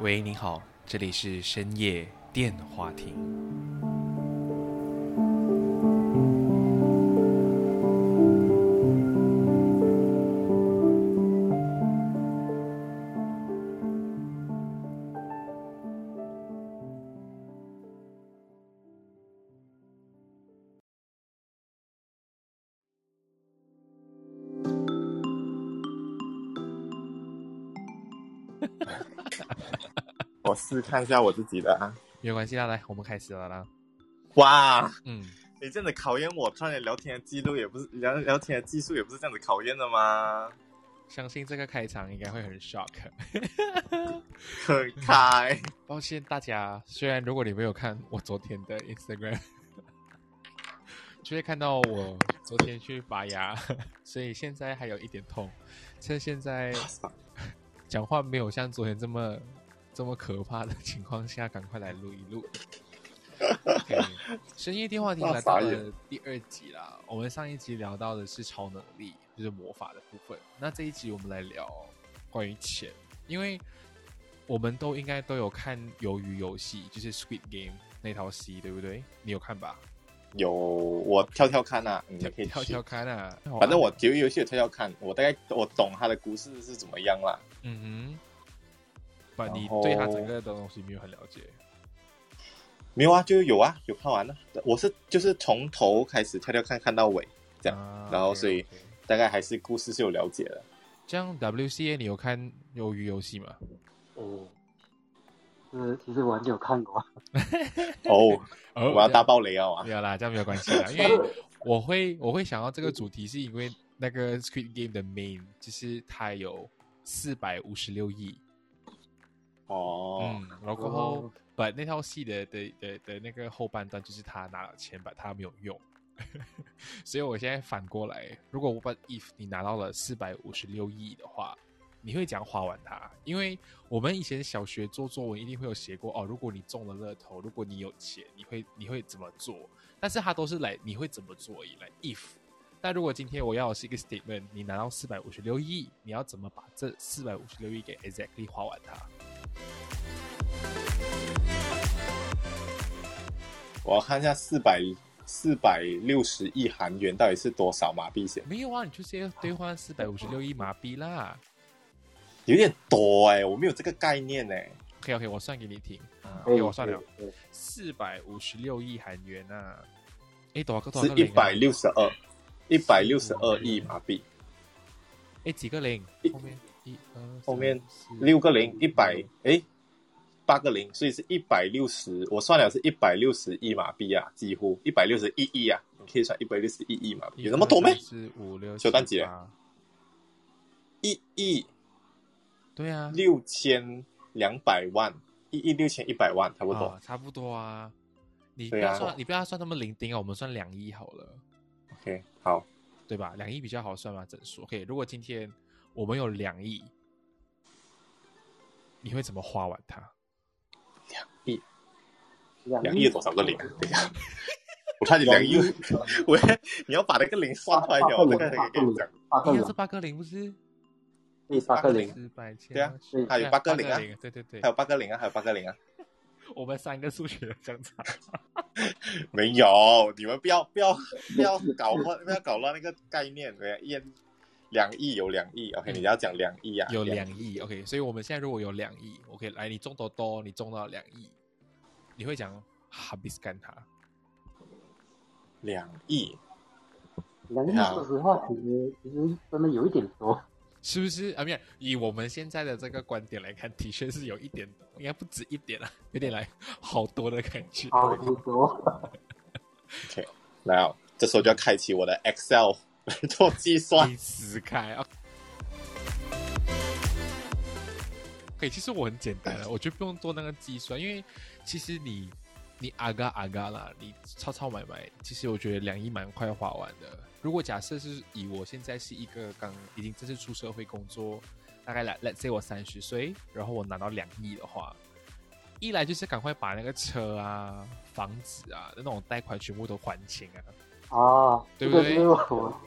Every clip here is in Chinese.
喂，你好，这里是深夜电话亭。试看一下我自己的啊。没有关系啦，来，我们开始了啦。哇，嗯，你这样子考验我创业聊天的记录，也不是聊聊天的技术，也不是这样子考验的吗？相信这个开场应该会很 shock。很开，抱歉大家，虽然如果你没有看我昨天的 Instagram，就会看到我昨天去拔牙，所以现在还有一点痛。趁现在 讲话没有像昨天这么这么可怕的情况下，赶快来录一录。深夜电话亭来到了第二集啦。我们上一集聊到的是超能力，就是魔法的部分。那这一集我们来聊关于钱，因为我们都应该都有看《鱿鱼游戏》，就是《Squid Game》那套戏，对不对？你有看吧？有我跳跳看啊，你可以去跳跳看啊。反正我鱿鱼游戏有跳跳看，我大概我懂它的故事是怎么样啦。嗯哼，不，然你对他整个的东西没有很了解。没有啊，就有啊，有看完了。我是就是从头开始跳跳看看到尾，这样，啊然后所以大概还是故事是有了解的。这样 WCA 你有看鱿鱼游戏吗？呃，是其实我有看过，哦，哦 我要大爆雷哦啊没！有啦，这样没有关系啦，因为 我会我会想到这个主题，是因为那个 Squid Game 的 main 就是它有四百五十六亿，哦，嗯，然后把那套戏的的的的那个后半段就是他拿了钱，把他没有用，所以我现在反过来，如果我把 if 你拿到了四百五十六亿的话，你会怎样花完它？因为我们以前小学做作文一定会有写过哦，如果你中了乐透，如果你有钱，你会你会怎么做？但是它都是来你会怎么做而已，来 if。但如果今天我要的是一个 statement，你拿到四百五十六亿，你要怎么把这四百五十六亿给 exactly 花完它？我要看一下四百四百六十亿韩元到底是多少马币先，没有啊，你就直接兑换四百五十六亿马币啦。有点多哎、我没有这个概念哎、OK OK，我算给你听。我算了，四百五十六亿韩元啊。哎，多少个？多是一百六十二，一百六十二亿马币，诶，几个零？一？后面一二后面六个零，一百哎，八个零，所以是一百六十，我算了是一百六十亿马币啊，几乎。一百六十一亿啊，你可以算一百六十一亿马币，有那么多咩？四五六小蛋姐七八。一亿。对啊，六千两百万，一亿六千一百万，差不多。啊差不多啊。你不要算，你不要算那么零丁啊，我们算两亿好了，OK，好，对吧？两亿比较好算嘛，整数。OK，如果今天我们有两亿，你会怎么花完它？两亿两两亿有多少个零啊？等一下，我差点两亿，喂，你要把那个零算出来八了，我个零，这个可以跟你讲。八个零是，八个零不是？对，八个零，对啊还有八个零啊对对对还，有八个零啊，还有八个零啊，我们三个数学相差。没有，你们不要不要不要搞乱，不要搞乱那个概念。对，一两亿有两亿，OK，你要讲两亿啊，有两亿，OK，所以我们现在如果有两亿，OK，来，你中多多，你中到两亿，你会讲 habis 干他？两亿，两亿，说实话，其实其实真的有一点多，是不是？啊，没有，以我们现在的这个观点来看，的确是有一点，应该不止一点啊，有点来好多的感觉。超级多。来啊，这时候就要开启我的 Excel 来 做计算你。死开啊！可以，其实我很简单的，我觉得不用做那个计算，因为其实你你阿嘎阿嘎啦，你超超买买，其实我觉得两亿蛮快花完的。如果假设是以我现在是一个刚已经正式出社会工作，大概来 let's say 我三十岁，然后我拿到两亿的话，一来就是赶快把那个车啊、房子啊那种贷款全部都还清啊，啊，对不对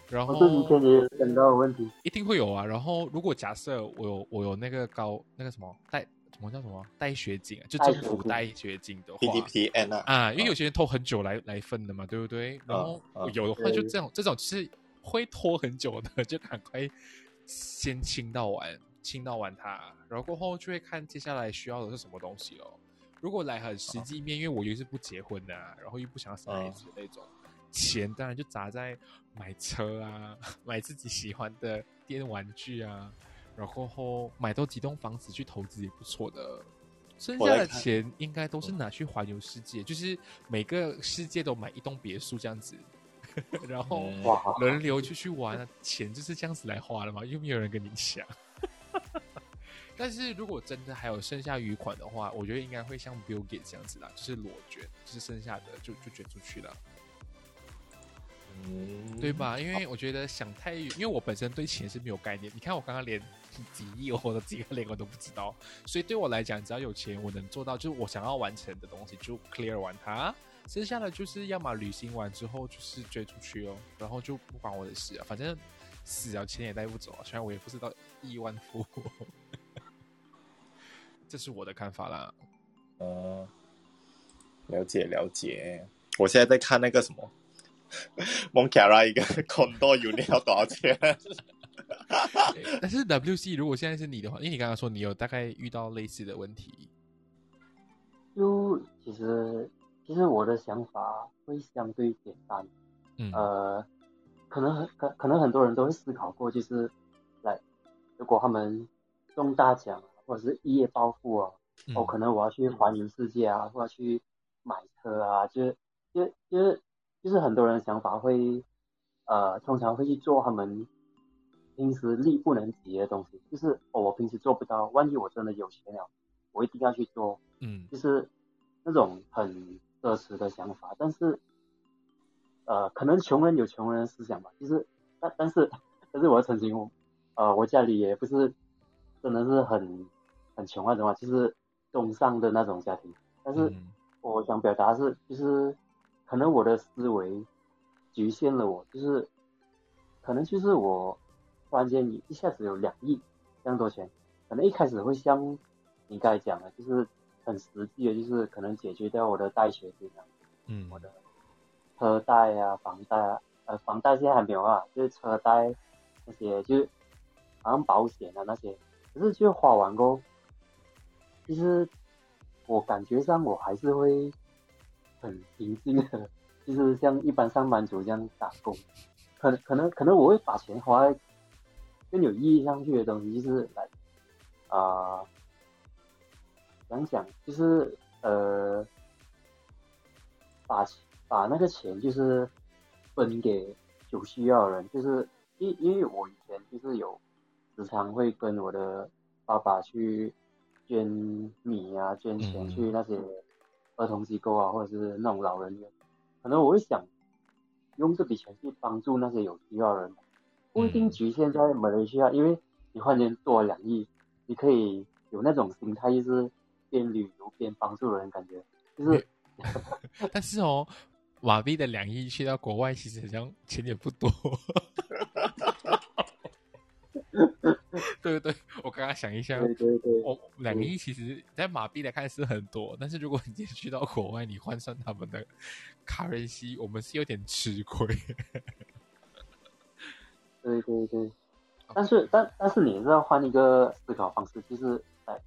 然后我这几天也有想到的问题。一定会有啊。然后如果假设我有我有那个高那个什么贷么叫什么带学金啊？就政府带学金的话 PDPN 啊，啊，因为有些人拖很久来来分的嘛，对不对？然后啊有的话就这种这种就是会拖很久的，就赶快先清到完，清到完它，然后过后就会看接下来需要的是什么东西哦。如果来很实际面，因为我又是不结婚的、啊，然后又不想生孩子那种，钱当然就砸在买车啊，买自己喜欢的电玩具啊，然后后买到几栋房子去投资也不错的。剩下的钱应该都是拿去环游世界，就是每个世界都买一栋别墅这样子，然后轮流就去玩啊，钱就是这样子来花的嘛，又没有人跟你抢。但是如果真的还有剩下余款的话，我觉得应该会像 Bill Gates 这样子啦，就是裸捐，就是剩下的就就捐出去了，嗯对？吧？因为我觉得想太远，因为我本身对钱是没有概念。你看我刚刚连几亿或者几个零我都不知道，所以对我来讲，只要有钱，我能做到就是我想要完成的东西就 clear 完它，剩下的就是要么旅行完之后就是追出去哦，然后就不关我的事啊，反正死了钱也带不走啊，虽然我也不知道亿万富翁，这是我的看法啦。嗯，了解了解。我现在在看那个什么 蒙卡拉一个 condo unit 要多少钱？但是 WC 如果现在是你的话，因为你刚刚说你有大概遇到类似的问题，就其实其实我的想法会相对简单，嗯。呃，可能很可可能很多人都会思考过，就是来，如果他们中大奖或者是一夜暴富啊，嗯。哦，可能我要去环游世界啊，或者去买车啊，就是就就是就是很多人的想法会，呃，通常会去做他们平时力不能及的东西，就是哦，我平时做不到，万一我真的有钱了，我一定要去做，嗯。就是那种很奢侈的想法，但是，呃，可能穷人有穷人的思想吧，就是，但但是，但是我要澄清，呃，我家里也不是真的是很很穷那种啊，就是中上的那种家庭，但是嗯。我想表达的是，就是可能我的思维局限了我，就是可能就是我突然间一下子有两亿这样多钱，可能一开始会像你刚才讲的，就是很实际的，就是可能解决掉我的贷学金啊，嗯。我的车贷啊、房贷啊，呃，房贷现在还没有啊，就是车贷那些，就是好像保险啊那些，可是就花完过后，其实我感觉上我还是会很平静的，就是像一般上班族这样打工，可能可能可能我会把钱花在更有意义上去的东西，就是来啊。想想就是呃，把把那个钱就是分给有需要的人，就是因因为我以前就是有时常会跟我的爸爸去捐米啊、捐钱去那些儿童机构啊，或者是那种老人院，可能我会想用这笔钱去帮助那些有需要的人，不一定嗯局限在马来西亚，因为你忽然间多两亿，你可以有那种心态，就是边旅游边帮助人，感觉就是 但是哦，瓦币的两亿去到国外，其实好像钱也不多。对不对？我刚刚想一下，对对对，我两个亿其实，在马币来看是很多，但是如果你今天去到国外，你换算他们的 currency，我们是有点吃亏。对对对，但是但但是你是要换一个思考方式，就是在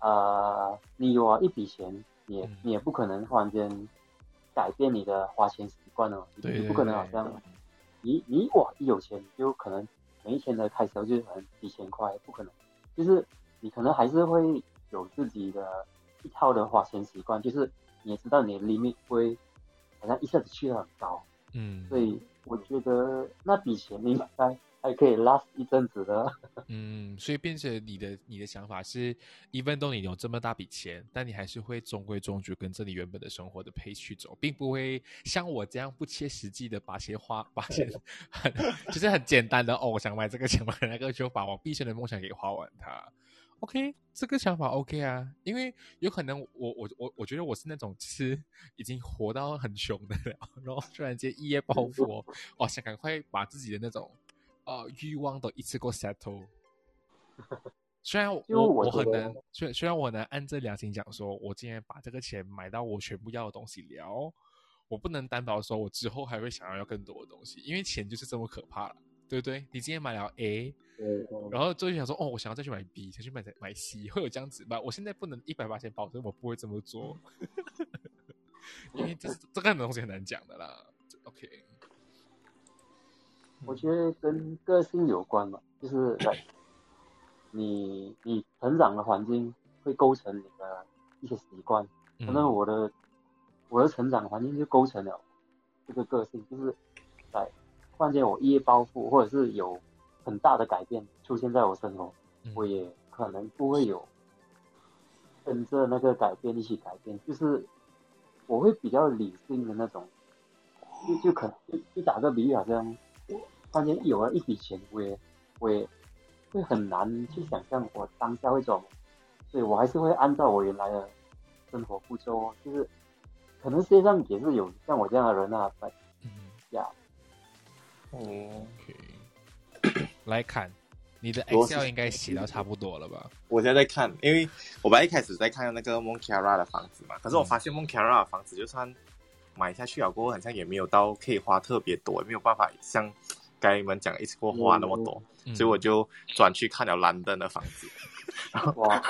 呃，你有啊一笔钱，你也嗯你也不可能突然间改变你的花钱习惯哦，你对你不可能好像你你哇一有钱就可能每一天的开销就可能几千块，不可能，就是你可能还是会有自己的一套的花钱习惯，就是你也知道你的 limit 不会好像一下子去的很高。嗯，所以我觉得那笔钱应该还可以 last 一阵子的。嗯，所以变成你的你的想法是，even though 你有这么大笔钱，但你还是会中规中矩跟着你原本的生活的 pace 去走，并不会像我这样不切实际的把钱花，把钱很 就是很简单的哦，我想买这个想买那个，就把我毕生的梦想给花完它。OK，这个想法 OK 啊，因为有可能我我我我觉得我是那种就是 已经活到很穷的了，然后突然间一夜暴富哦，哇，想赶快把自己的那种呃欲望都一次过 settle。虽然我就我我很难，虽虽然我能按着良心讲说，我今天把这个钱买到我全部要的东西了，我不能担保说我之后还会想要要更多的东西，因为钱就是这么可怕了，对不对？你今天买了 A，然后就想说，哦，我想要再去买 B，再去买买 C，会有这样子吧？我现在不能一百八千保证我不会这么做，因为这是这个东西很难讲的啦。我觉得跟个性有关吧，就是来，你你成长的环境会构成你的一些习惯。可能嗯我的我的成长环境就构成了这个个性，就是在突然间我一夜暴富，或者是有很大的改变出现在我生活，嗯我也可能不会有跟着那个改变一起改变，就是我会比较理性的那种，就就可能就就打个比喻，好像突然间有了一笔钱，我也我也会很难去想象我当下会做什么，所以我还是会按照我原来的生活步骤哦，就是可能世界上也是有像我这样的人啊，但嗯。呀，嗯，，OK，来看你的 Excel 应该写到差不多了吧？我现在在看，因为我本来一开始在看那个 Monkara 的房子嘛，可是我发现 Monkara 的房子就算买下去了过后，好像也没有到可以花特别多，也没有办法像刚才你们讲一次过花那么多，嗯。所以我就转去看了兰登的房子，哇，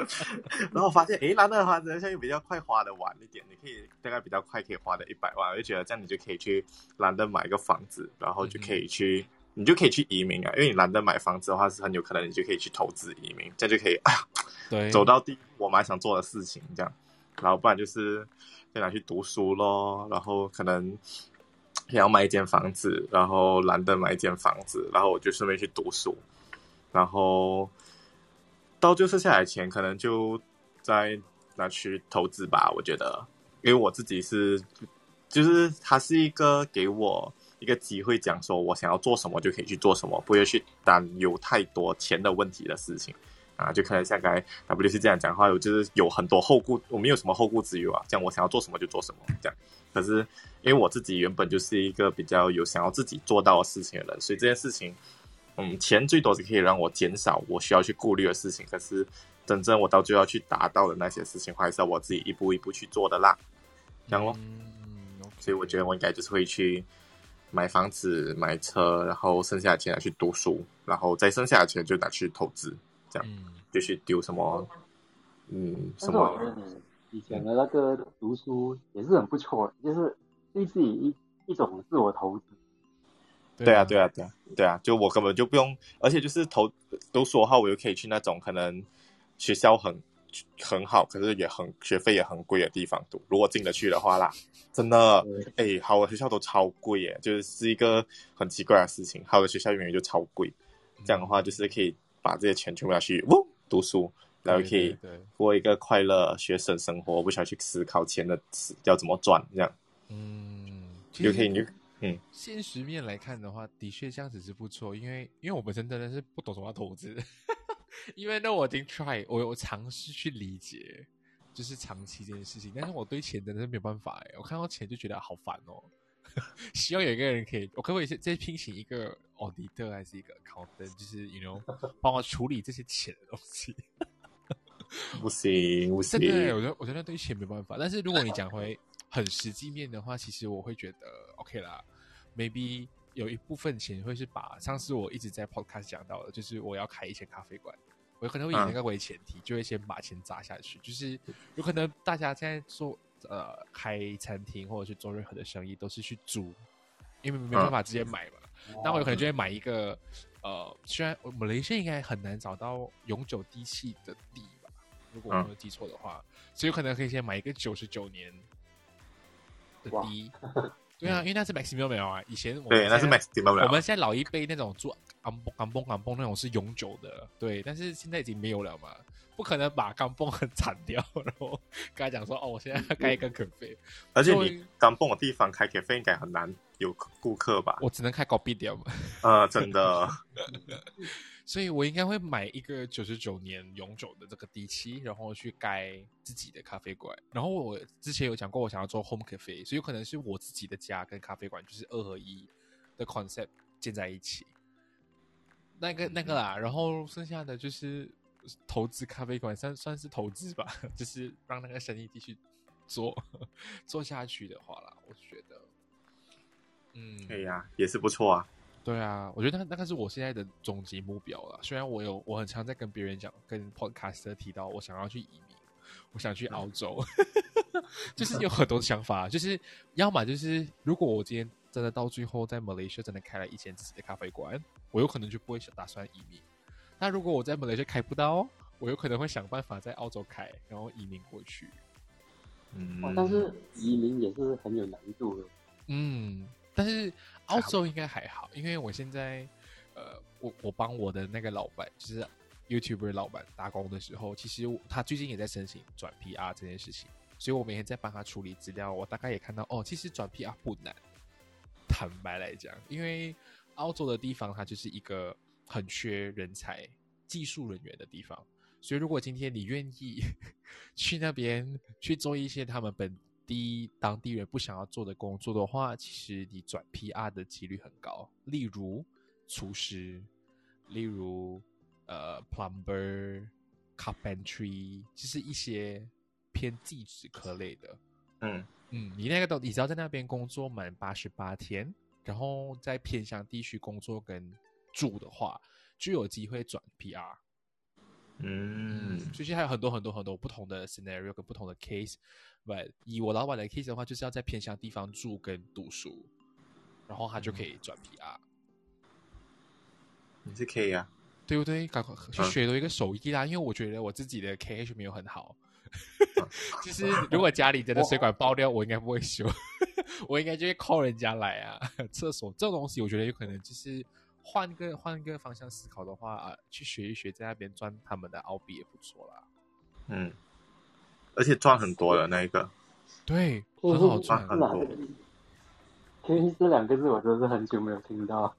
然后发现诶，兰登的房子好像又比较快花的晚一点，你可以大概比较快可以花的一百万，我就觉得这样你就可以去兰登买一个房子，然后就可以去。你就可以去移民啊，因为你兰登买房子的话，是很有可能你就可以去投资移民，这样就可以哎呀 对，走到第一我蛮想做的事情，这样，然后不然就是再拿去读书咯，然后可能也要买一间房子，然后懒得买一间房子，然后我就顺便去读书，然后到就剩下来钱，可能就再拿去投资吧。我觉得，因为我自己是，就是它是一个给我一个机会，讲说我想要做什么就可以去做什么，不会去担忧太多钱的问题的事情。啊，就可能像刚才 W 是这样讲话，我就是有很多后顾，我没有什么后顾之忧啊，这样我想要做什么就做什么，这样。可是因为我自己原本就是一个比较有想要自己做到的事情的人，所以这件事情，嗯，钱最多是可以让我减少我需要去顾虑的事情，可是真正我到最后要去达到的那些事情，还是要我自己一步一步去做的啦。这样咯，所以我觉得我应该就是会去买房子、买车，然后剩下的钱拿去读书，然后再剩下的钱就拿去投资，这样。嗯就去丢什么，嗯，什但是我觉得么，你以前的那个读书也是很不错的，就是对自己一一种自我投资。对啊，对啊，对啊，对啊，就我根本就不用，而且就是投读书的话，我又可以去那种可能学校很很好，可是也很学费也很贵的地方读。如果进得去的话啦，真的，哎，好的学校都超贵耶，就是是一个很奇怪的事情。好的学校永远就超贵，这样的话就是可以把这些钱全部拿去呜读书，然后可以过一个快乐学生生活，不需要去思考钱的要怎么赚，这样嗯，就可以你嗯现实面来看的话，的确这样子是不错，因为因为我本身真的是不懂什么投资，因为那我已经 try，我有尝试去理解，就是长期这件事情，但是我对钱真的是没有办法哎，我看到钱就觉得好烦哦。希望有一个人可以，我可不可以再聘请一个 auditor 还是一个 accountant，就是 you know 帮我处理这些钱的东西。不行不行对，我觉得我觉得对钱没办法。但是如果你讲回很实际面的话，其实我会觉得 OK 啦，maybe 有一部分钱会是把上次我一直在 podcast 讲到的，就是我要开一间咖啡馆，我可能会以那个为前提，就会先把钱砸下去。就是有可能大家现在做呃开餐厅或者是做任何的生意，都是去租，因为没办法直接买嘛。那我有可能就会买一个呃，虽然我们雷县应该很难找到永久地契的地吧，如果我没有记错的话，所以有可能可以先买一个九十九年的哇地。对啊，因为那是 maximum 了啊。以前我们对，那是 maximum 了。我们现在老一辈那种做钢蹦钢蹦钢蹦那种是永久的，对，但是现在已经没有了嘛，不可能把钢蹦很铲掉，然后跟他讲说哦，我现在要盖一个可费，而且就你钢蹦的地方开 cafe 应该很难有顾客吧？我只能开高 B 点嘛。呃，真的，所以我应该会买一个九十九年永久的这个地契，然后去盖自己的咖啡馆。然后我之前有讲过，我想要做 home cafe，所以有可能是我自己的家跟咖啡馆就是二合一的 concept 建在一起。那个那个啦，然后剩下的就是投资咖啡馆，算算是投资吧，就是让那个生意继续做 做下去的话啦，我觉得，嗯，可以呀、也是不错啊。对啊，我觉得那那个是我现在的终极目标了。虽然我有我很常在跟别人讲，跟 podcaster 提到我想要去移民，我想去澳洲，就是有很多想法，就是要么就是如果我今天真的到最后在 Malaysia 真的开了一间自己的咖啡馆，我有可能就不会想打算移民。那如果我在 Malaysia 开不到，我有可能会想办法在澳洲开，然后移民过去。嗯，哦但是移民也是很有难度的。嗯，但是澳洲应该还好，因为我现在呃，我我帮我的那个老板，就是 YouTuber 老板打工的时候，其实他最近也在申请转 PR 这件事情，所以我每天在帮他处理资料，我大概也看到哦，其实转 PR 不难。坦白来讲，因为澳洲的地方它就是一个很缺人才、技术人员的地方，所以如果今天你愿意 去那边去做一些他们本地当地人不想要做的工作的话，其实你转 PR 的几率很高。例如厨师，例如呃 plumber、carpentry，就是一些偏技职科类的。嗯嗯，你那个都，你只要在那边工作满八十八天，然后在偏乡地区工作跟住的话，就有机会转 PR。嗯所以其实还有很多很多很多不同的 scenario 跟不同的 case。But 以我老板的 case 的话，就是要在偏乡地方住跟读书，然后他就可以转 PR，、你是可以啊。对不对？赶快去嗯学多一个手艺啦，因为我觉得我自己的 KH 没有很好。就是如果家里真的水管爆掉，我应该不会修，我应该就会 call 人家来啊。厕所这种东西，我觉得有可能就是换个换个方向思考的话啊，去学一学，在那边赚他们的澳币也不错啦。嗯，而且赚很多的那一个。对，很好赚。赚。很多 K H 这两个字我真的是很久没有听到。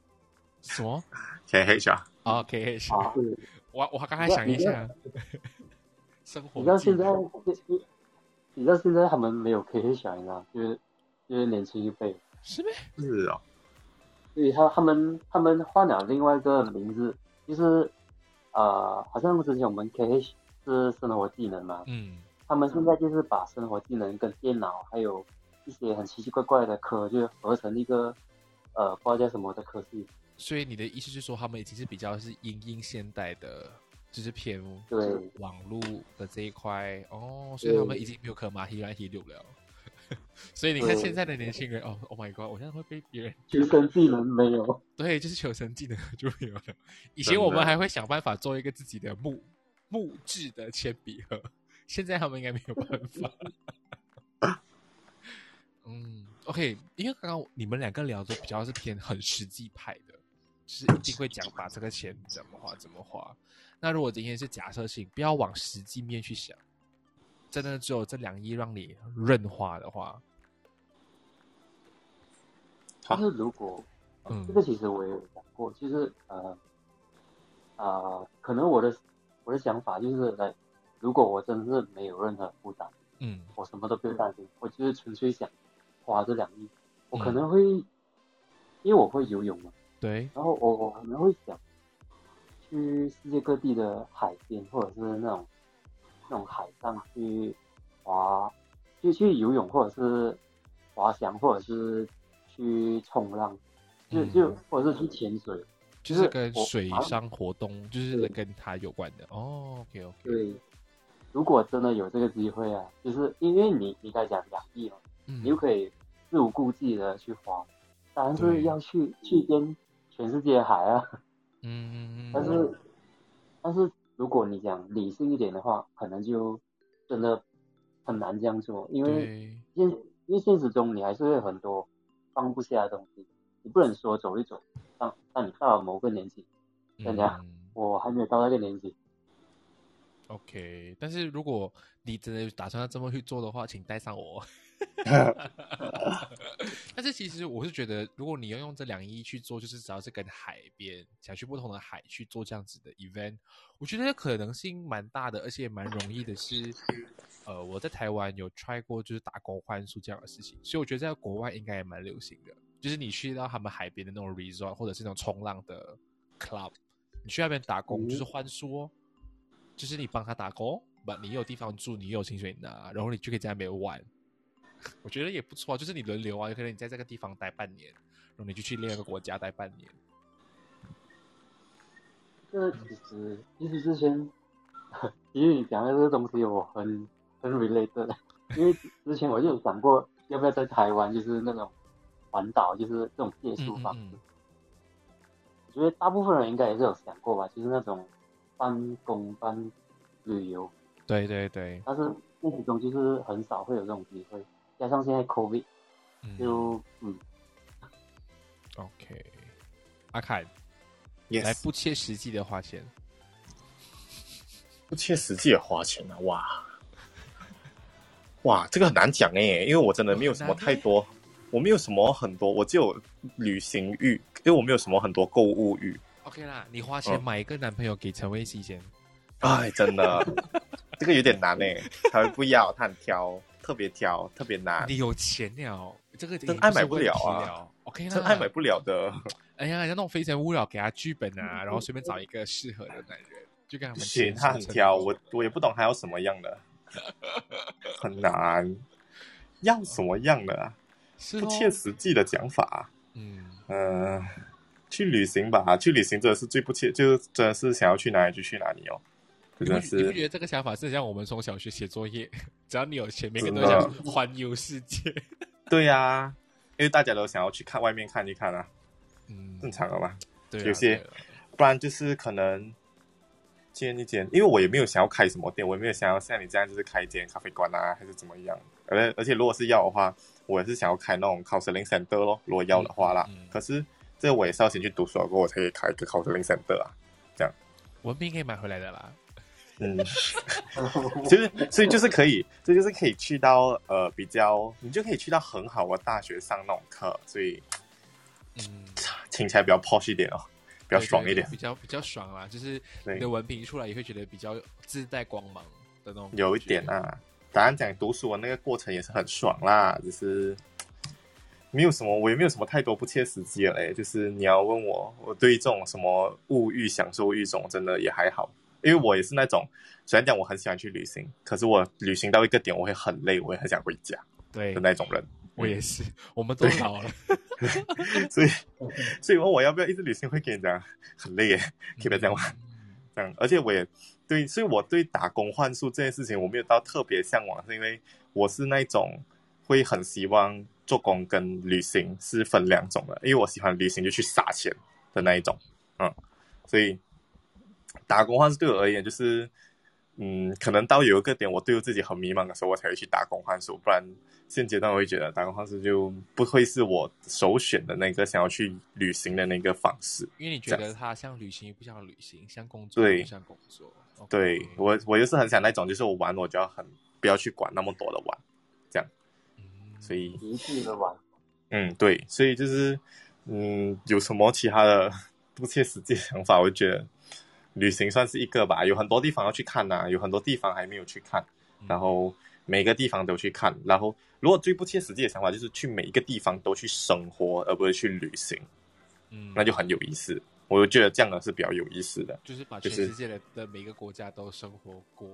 什么？KH 啊，啊？KH，啊。对，我我刚才想一下，生活技你知道 现在能，你你知道现在他们没有 K H 小，你知道，就是就是年轻一辈，是咩？是啊，所以他他们他们换了另外一个名字，就是呃，好像之前我们 K H 是生活技能嘛，嗯，他们现在就是把生活技能跟电脑还有一些很奇奇怪怪的科，就合成一个呃不知道叫什么的科系。所以你的意思是说，他们已经是比较是英英现代的，就是偏对网络的这一块哦，所以他们已经没有可马希来希六了。所以你看对现在的年轻人，哦，Oh my god！我现在会被别人求生技能没有，对，就是求生技能就没有了。以前我们还会想办法做一个自己的木木质的铅笔盒，现在他们应该没有办法。嗯，OK，因为刚刚你们两个聊的比较是偏很实际派的，就是一定会讲把这个钱怎么花怎么花。那如果今天是假设性，不要往实际面去想，真的只有这两亿让你任花的话，好但是如果嗯这个其实我也有想过，就是呃呃，可能我的我的想法就是来，如果我真的是没有任何负担，嗯。我什么都不用担心，我就是纯粹想花这两亿，我可嗯。能会，因为我会游泳嘛，对，然后我我可能会想去世界各地的海边，或者是那种那种海上去滑，就去游泳，或者是滑翔，或者是去冲浪，就嗯。就或者是去潜水。就是跟水上活动，就是跟它有关的。哦，OK OK，对，如果真的有这个机会啊，就是因为你你刚才讲两亿嘛，嗯。你就可以肆无顾忌的去花，当然对是要去去跟全世界海啊。嗯嗯嗯，但是，但是如果你讲理性一点的话，可能就真的很难这样做，因为，现因为现实中你还是会有很多放不下的东西，你不能说走一走，让让你到了某个年纪，真的啊嗯我还没有到那个年纪，OK，但是如果你真的打算要这么去做的话，请带上我。但是其实我是觉得，如果你要用这两亿去做，就是只要是跟海边想去不同的海去做这样子的 event，我觉得可能性蛮大的，而且蛮容易的是，呃，我在台湾有 try 过就是打工换宿这样的事情，所以我觉得在国外应该也蛮流行的，就是你去到他们海边的那种 resort 或者是那种冲浪的 club，你去那边打工嗯就是换宿哦。就是你帮他打工，不，你有地方住，你有薪水拿，然后你就可以在那边玩。我觉得也不错啊，就是你轮流啊，有可能你在这个地方待半年，然后你就去另一个国家待半年。这其实其实之前，因为你讲的这个东西我很很 related，因为之前我就有想过要不要在台湾就是那种环岛，就是这种借宿方式。嗯嗯我觉得大部分人应该也是有想过吧，就是那种半工半旅游，对对对，但是现实中就是很少会有这种机会，加上现在 COVID 嗯。就嗯，OK。阿凯，来 yes，不切实际的花钱，不切实际的花钱啊，哇，哇，这个很难讲哎，因为我真的没有什么太多，我没有什么很多，我只有旅行欲，因为我没有什么很多购物欲。OK 啦，你花钱嗯买一个男朋友给陈威熙先。哎，真的，这个有点难哎，他不要，他很挑，特别挑，特别难，你有钱了，这个真爱买不了啊。OK 啦，真爱买不了的。哎呀，像那种非诚勿扰，给他剧本啊，然后随便找一个适合的男人，就跟他们不行，他很挑，我我也不懂他要什么样的，很难，要什么样的啊？不切实际的讲法。嗯，嗯、去旅行吧，去旅行真的是最不切，就是真的是想要去哪里就去哪里哦，你真的是你不觉得这个想法是像我们从小学写作业，只要你有钱，每个人都想环游世界。对呀、因为大家都想要去看外面看一看啊，嗯，正常的嘛。对啊，有些不然就是可能见一见，因为我也没有想要开什么店，我也没有想要像你这样就是开一间咖啡馆啊，还是怎么样。而而且如果是要的话，我也是想要开那种 counseling center 咯，如果要的话啦。嗯嗯嗯可是这个我也是要先去读书了过后，我才可以开一个 counseling center 啊。文凭可以买回来的啦。嗯，其实所以就是可以，这就是可以去到呃比较，你就可以去到很好的大学上那种课，所以嗯，听起来比较 posh 一点哦，比较爽一点对。比较比较爽啦，就是你的文凭出来也会觉得比较自带光芒的那种。有一点。啊，当然讲读书的那个过程也是很爽啦，只是没有什么，我也没有什么太多不切实际的嘞。就是你要问我，我对这种什么物欲、享受欲这种，真的也还好，因为我也是那种，虽然讲我很喜欢去旅行，可是我旅行到一个点，我会很累，我也很想回家对的，那种人。我也是，我们都对老了。所以，所以问我要不要一直旅行，会跟你讲很累耶，可以不要这样吗？嗯这样，而且我也对，所以我对打工换宿这件事情我没有到特别向往，是因为我是那种会很希望做工跟旅行是分两种的，因为我喜欢旅行就去撒钱的那一种，嗯，所以打工换是对我而言就是，嗯，可能到有一个点我对我自己很迷茫的时候，我才会去打工换宿，不然现阶段我会觉得打工换宿就不会是我首选的那个想要去旅行的那个方式。因为你觉得它像旅行不像旅行，像工作不像工作。对我，我就是很想那种，就是我玩我就要很不要去管那么多的玩，嗯所以极致的玩，嗯，对，所以就是嗯，有什么其他的不切实际的想法？我就觉得旅行算是一个吧，有很多地方要去看呐、有很多地方还没有去看，嗯然后每个地方都去看，然后如果最不切实际的想法就是去每一个地方都去生活，而不是去旅行，嗯那就很有意思。我就觉得这样的是比较有意思的。就是把全世界的的每个国家都生活过。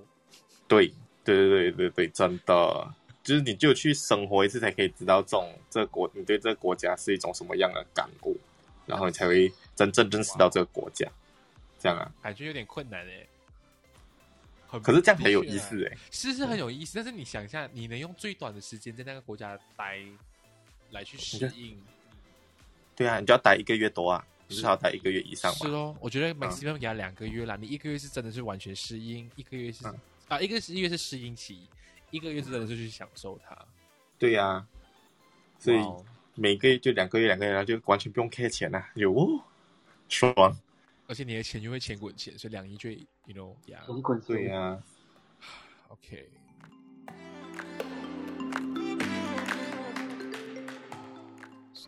对，对对对对对，真的，就是你就去生活一次，才可以知道这种这个国你对这个国家是一种什么样的感悟，然后你才会真正认识到这个国家。这样啊，感觉有点困难哎。很可是这样很有意思哎。是是很有意思，但是你想一下，你能用最短的时间在那个国家待，来去适应，对啊，你就要待一个月多啊，你至少要待一个月以上吧。是咯，我觉得 maximum 给他两个月啦，你一个月是真的是完全适应，一个月是、嗯啊，一个是一个月是适应期，一个月是真的是去享受它。对呀、所以每个月就两个月两个月，然后就完全不用 care 钱啊，有哦，爽。而且你的钱就会钱滚钱，所以两亿就 you know 呀、滚滚对呀、OK。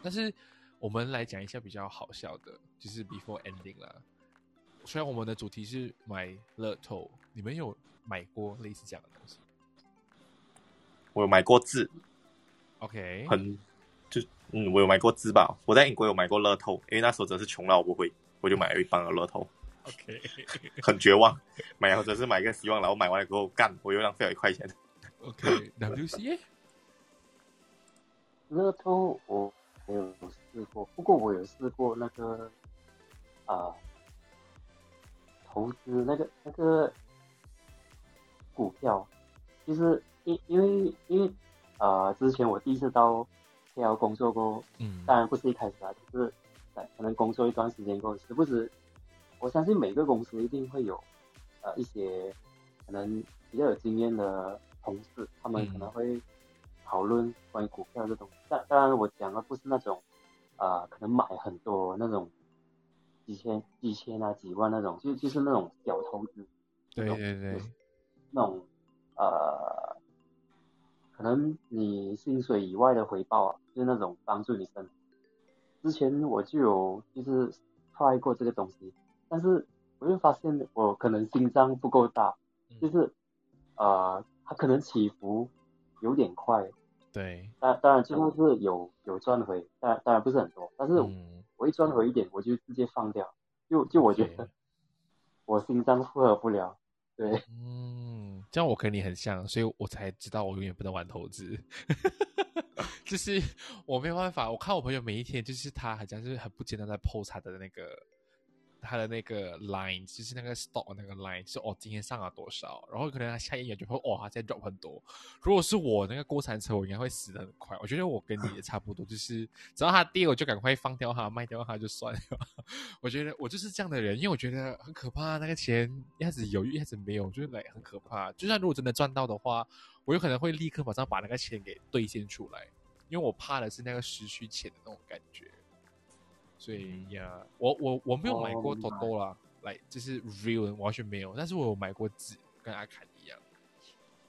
但是我们来讲一下比较好笑的，就是 before ending 啦。虽然我们的主题是买乐透，你们有买过类似这样的东西我有买过字，？OK，很就嗯，我有买过字吧。我在英国有买过乐透，因为那时候真是穷到我不会，我就买了一帮的乐透。OK，很绝望，买或者是买一个希望，然后买完了过后干，我又浪费了一块钱。OK，WCA 乐透我没有试过，不过我有试过那个啊、投资那个那个股票，就是因因为因为呃、之前我第一次到 KL 工作过，嗯。当然不是一开始啊，就是可能工作一段时间过后，时不时，我相信每个公司一定会有呃一些可能比较有经验的同事，他们嗯。可能会讨论关于股票这东西。但当然，我讲的不是那种啊、可能买很多那种几千、几千啊、几万那种，就就是那种小投资，对对对，那种呃，可能你薪水以外的回报啊，就是那种帮助你生活。之前我就有就是 try 过这个东西，但是我就发现我可能心脏不够大，嗯就是呃，它可能起伏有点快。对，当当然就算是有有赚回，当然当然不是很多，但是嗯，我一赚回一点，我就直接放掉，就就我觉得我心脏负荷不了，对。嗯，这样我跟你很像，所以我才知道我永远不能玩投资。就是我没有办法，我看我朋友每一天，就是他好像是很不简单在 post 他的那个他的那个 line，就是那个 stock 那个 line，就是哦今天上了多少，然后可能他下一眼就会哦他现在 drop 很多。如果是我那个过山车，我应该会死的很快。我觉得我跟你也差不多，就是只要它跌，我就赶快放掉它，卖掉它就算了。我觉得我就是这样的人，因为我觉得很可怕，那个钱一下子有，一下子没有，就是很可怕。就算如果真的赚到的话，我有可能会立刻马上把那个钱给兑现出来，因为我怕的是那个失去钱的那种感觉。所以呀，我我我没有买过哦明白 Toto 啦，来就是 real 完全没有，但是我有买过纸，跟阿侃一样。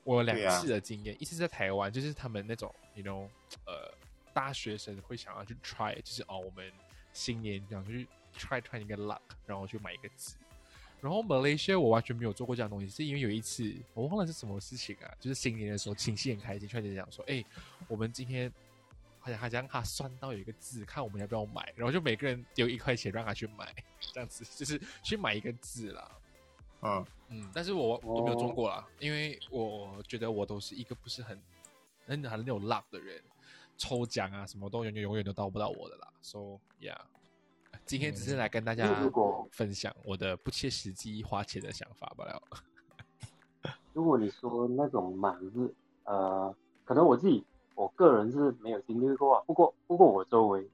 我有两次的经验，一次在台湾，就是他们那种，you know，呃，大学生会想要去 try，就是哦，我们新年想去 try try 一个 luck，然后去买一个纸。然后 Malaysia 我完全没有做过这样东西，是因为有一次我忘了是什么事情啊，就是新年的时候，亲戚很开心，突然间讲说，哎，我们今天好像好像他算到有一个字，看我们要不要买，然后就每个人丢一块钱让他去买，这样子就是去买一个字啦。嗯，嗯，但是我我都没有中哦过啦，因为我觉得我都是一个不是很很很有 luck 的人，抽奖啊什么都永远永远都到不到我的啦。So yeah，今天只是来跟大家分享我的不切实际花钱的想法罢了。如果你说那种满日，呃，可能我自己我个人是没有经历过啊，不过不过我周围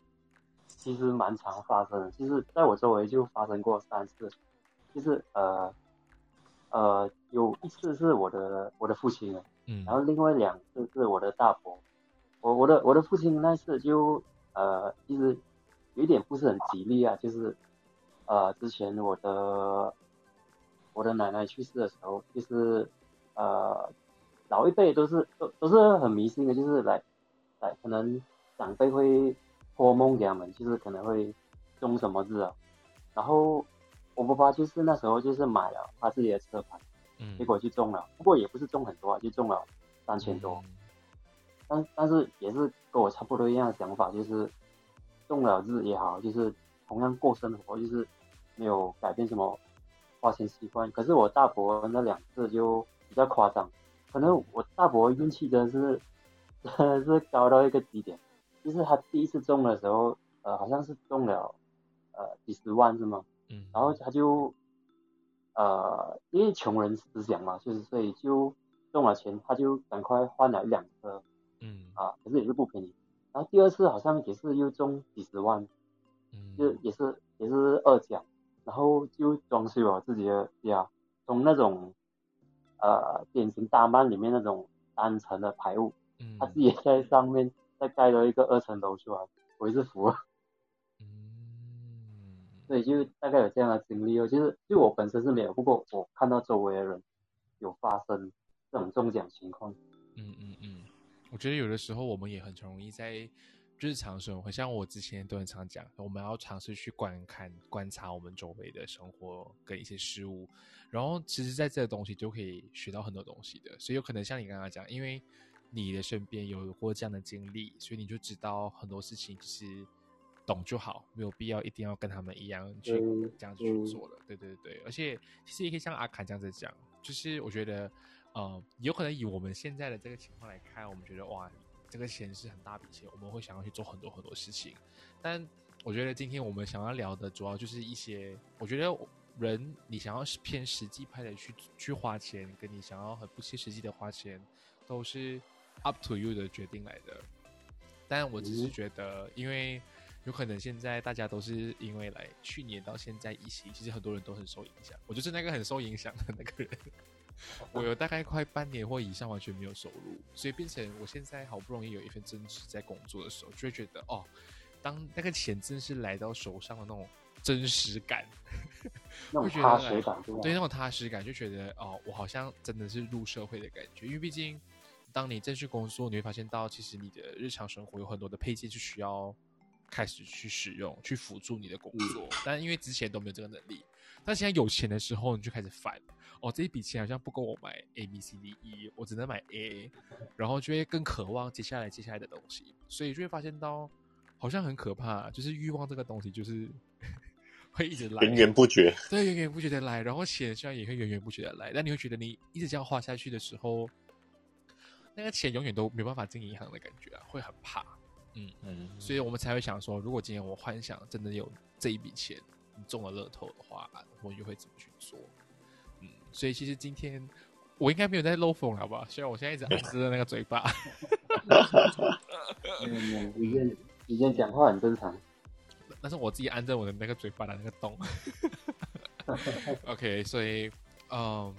其实蛮常发生的，就是在我周围就发生过三次，就是呃呃有一次是我的我的父亲啊，嗯然后另外两次是我的大伯，我我的我的父亲那次就呃其实有一点不是很吉利啊，就是呃之前我的我的奶奶去世的时候，就是呃老一辈都是都都是很迷信的，就是来来可能长辈会托梦给他们，就是可能会中什么字啊，然后我爸爸就是那时候就是买了他自己的车牌。嗯结果就中了，不过也不是中很多啊，就中了三千多。但但是也是跟我差不多一样的想法，就是中了字也好，就是同样过生活，就是没有改变什么花钱习惯。可是我大伯那两次就比较夸张，可能我大伯运气真的是真的 是高到一个极点，就是他第一次中的时候，呃，好像是中了呃几十万是吗？嗯，然后他就呃，因为穷人思想嘛，就是所以就中了钱，他就赶快换了一辆车。嗯。啊，可是也是不便宜。然后第二次好像也是又中几十万，嗯。就嗯也是也是二奖，然后就装修了自己的家，从那种呃典型大曼里面那种单层的排屋，嗯他自己在上面再盖了一个二层楼出来，我也是服了。嗯对，就大概有这样的经历哦。就是就我本身是没有，不过我看到周围的人有发生这种中奖情况。嗯嗯嗯，我觉得有的时候我们也很容易在日常生活，像我之前都很常讲，我们要尝试去观看、观察我们周围的生活跟一些事物，然后其实在这个东西就可以学到很多东西的。所以有可能像你刚刚讲，因为你的身边有过这样的经历，所以你就知道很多事情其实懂就好，没有必要一定要跟他们一样去这样子去做的。对对对，而且其实也可以像阿侃这样子讲，就是我觉得，呃，有可能以我们现在的这个情况来看，我们觉得哇，这个钱是很大笔钱，我们会想要去做很多很多事情。但我觉得今天我们想要聊的主要就是一些，我觉得人你想要是偏实际派的去去花钱，跟你想要很不切实际的花钱，都是 up to you 的决定来的。但我只是嗯觉得，因为有可能现在大家都是因为来去年到现在疫情，其实很多人都很受影响。我就是那个很受影响的那个人。我有大概快半年或以上完全没有收入，所以变成我现在好不容易有一份正职在工作的时候，就会觉得哦，当那个钱真是来到手上的那种真实感，那种 会觉得踏实感，对？对那种踏实感，就觉得哦，我好像真的是入社会的感觉。因为毕竟，当你正式工作，你会发现到，其实你的日常生活有很多的配件是需要开始去使用，去辅助你的工作。但因为之前都没有这个能力，但现在有钱的时候，你就开始烦哦，这一笔钱好像不够我买 A B C D E，我只能买 A，然后就会更渴望接下来接下来的东西，所以就会发现到好像很可怕，就是欲望这个东西就是 会一直来，源源不绝。对，源源不绝的来，然后钱虽然也会源源不绝的来，但你会觉得你一直这样花下去的时候，那个钱永远都没办法进银行的感觉啊，会很怕。嗯，嗯，所以我们才会想说，如果今天我幻想真的有这一笔钱，你中了乐透的话，我就会怎么去做？嗯，所以其实今天我应该没有在漏风了吧？虽然我现在一直按着那个嘴巴。嗯，你今天你今天讲话很正常。但是我自己按着我的那个嘴巴的那个洞。OK，所以，嗯，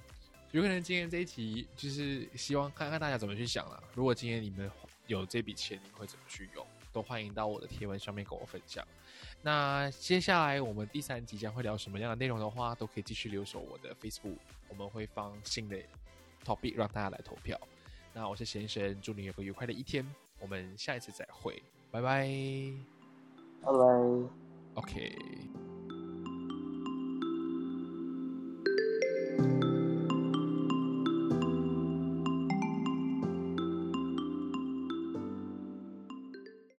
有可能今天这一题就是希望看看大家怎么去想了。如果今天你们有这笔钱，你们会怎么去用？都欢迎到我的贴文上面跟我分享。那接下来我们第三集将会聊什么样的内容的话，都可以继续留守我的 Facebook，我们会放新的 topic 让大家来投票。那我是先生，祝你有个愉快的一天，我们下一次再会，拜拜。拜拜。OK。